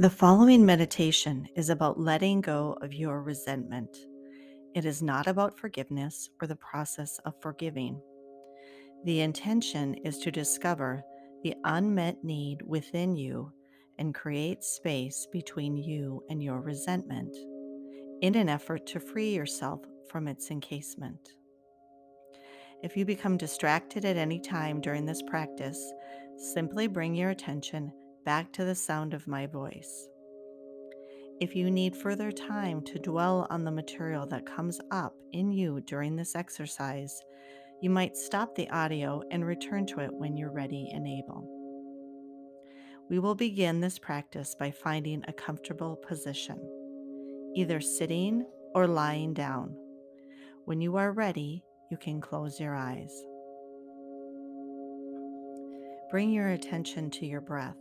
The following meditation is about letting go of your resentment. It is not about forgiveness or the process of forgiving. The intention is to discover the unmet need within you and create space between you and your resentment in an effort to free yourself from its encasement. If you become distracted at any time during this practice, simply bring your attention back to the sound of my voice. If you need further time to dwell on the material that comes up in you during this exercise, you might stop the audio and return to it when you're ready and able. We will begin this practice by finding a comfortable position, either sitting or lying down. When you are ready, you can close your eyes. Bring your attention to your breath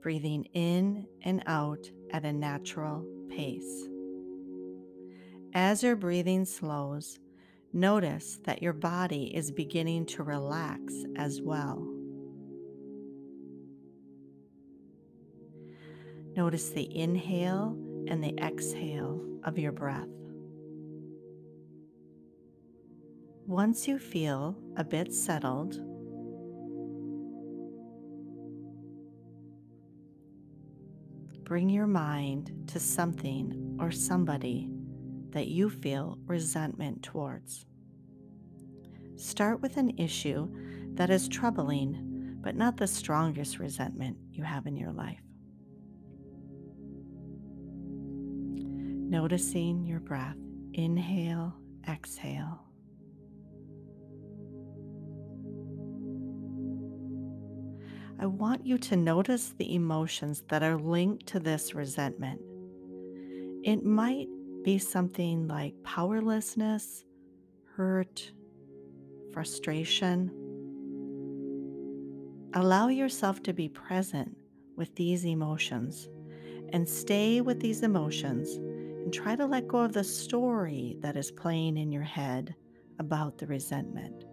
breathing in and out at a natural pace. As your breathing slows, notice that your body is beginning to relax as well. Notice the inhale and the exhale of your breath. Once you feel a bit settled, bring your mind to something or somebody that you feel resentment towards. Start with an issue that is troubling, but not the strongest resentment you have in your life. Noticing your breath. Inhale, exhale. I want you to notice the emotions that are linked to this resentment. It might be something like powerlessness, hurt, frustration. Allow yourself to be present with these emotions and stay with these emotions and try to let go of the story that is playing in your head about the resentment.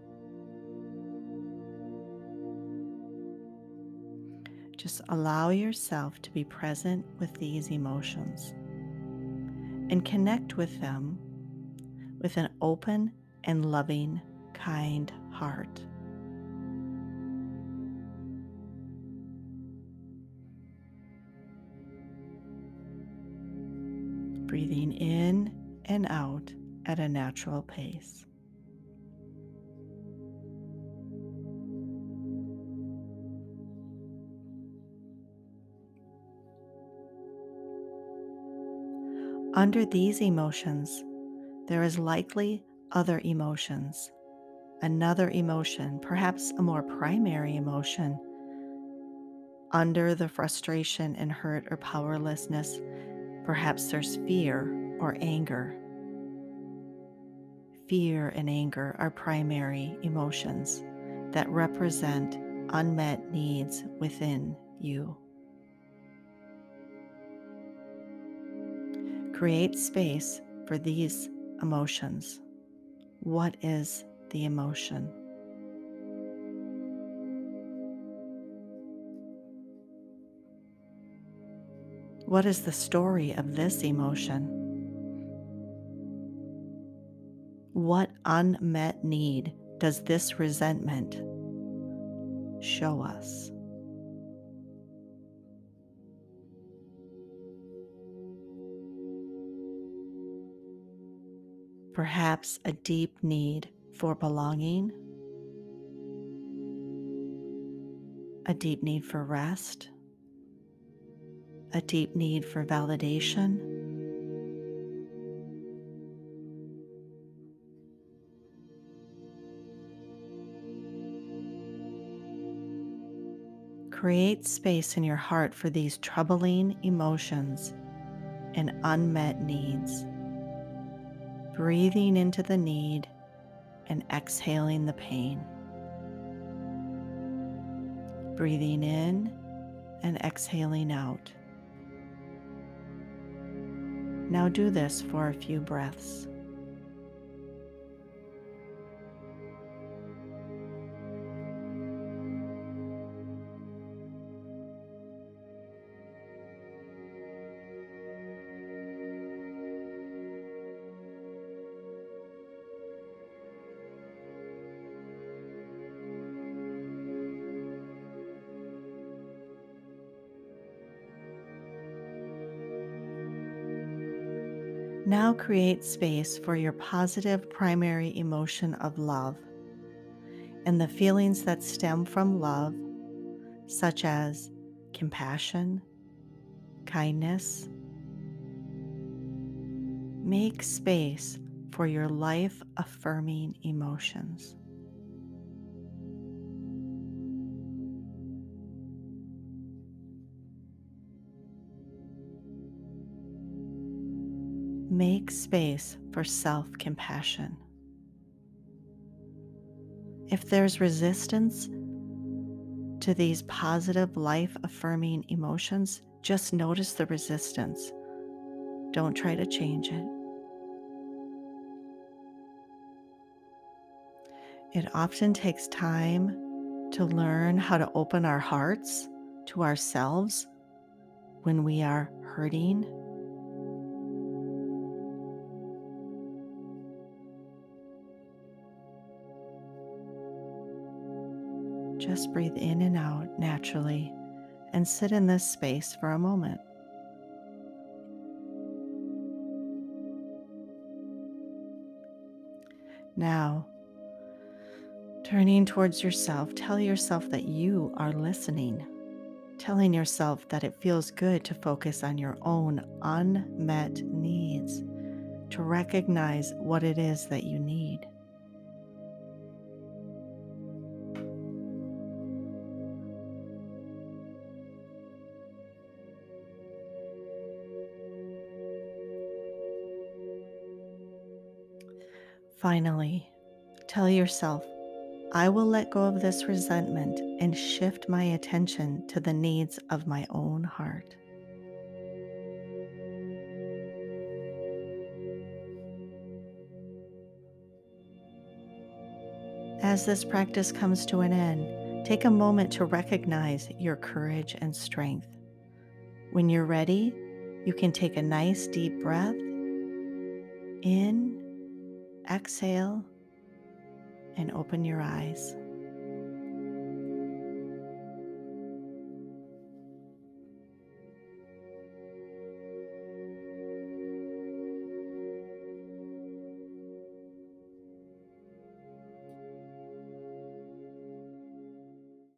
Just allow yourself to be present with these emotions and connect with them with an open and loving, kind heart. Breathing in and out at a natural pace. Under these emotions, there is likely other emotions, another emotion, perhaps a more primary emotion. Under the frustration and hurt or powerlessness, perhaps there's fear or anger. Fear and anger are primary emotions that represent unmet needs within you. Create space for these emotions. What is the emotion? What is the story of this emotion? What unmet need does this resentment show us? Perhaps a deep need for belonging, a deep need for rest, a deep need for validation. Create space in your heart for these troubling emotions and unmet needs breathing into the need and exhaling the pain. Breathing in and exhaling out. Now do this for a few breaths. Now create space for your positive primary emotion of love and the feelings that stem from love, such as compassion, kindness. Make space for your life affirming emotions. Make space for self compassion. If there's resistance to these positive, life affirming emotions, just notice the resistance. Don't try to change it. It often takes time to learn how to open our hearts to ourselves when we are hurting Just breathe in and out naturally and sit in this space for a moment. Now, turning towards yourself, tell yourself that you are listening, telling yourself that it feels good to focus on your own unmet needs, to recognize what it is that you need. Finally, tell yourself, I will let go of this resentment and shift my attention to the needs of my own heart. As this practice comes to an end, take a moment to recognize your courage and strength. When you're ready, you can take a nice deep breath in exhale, and open your eyes.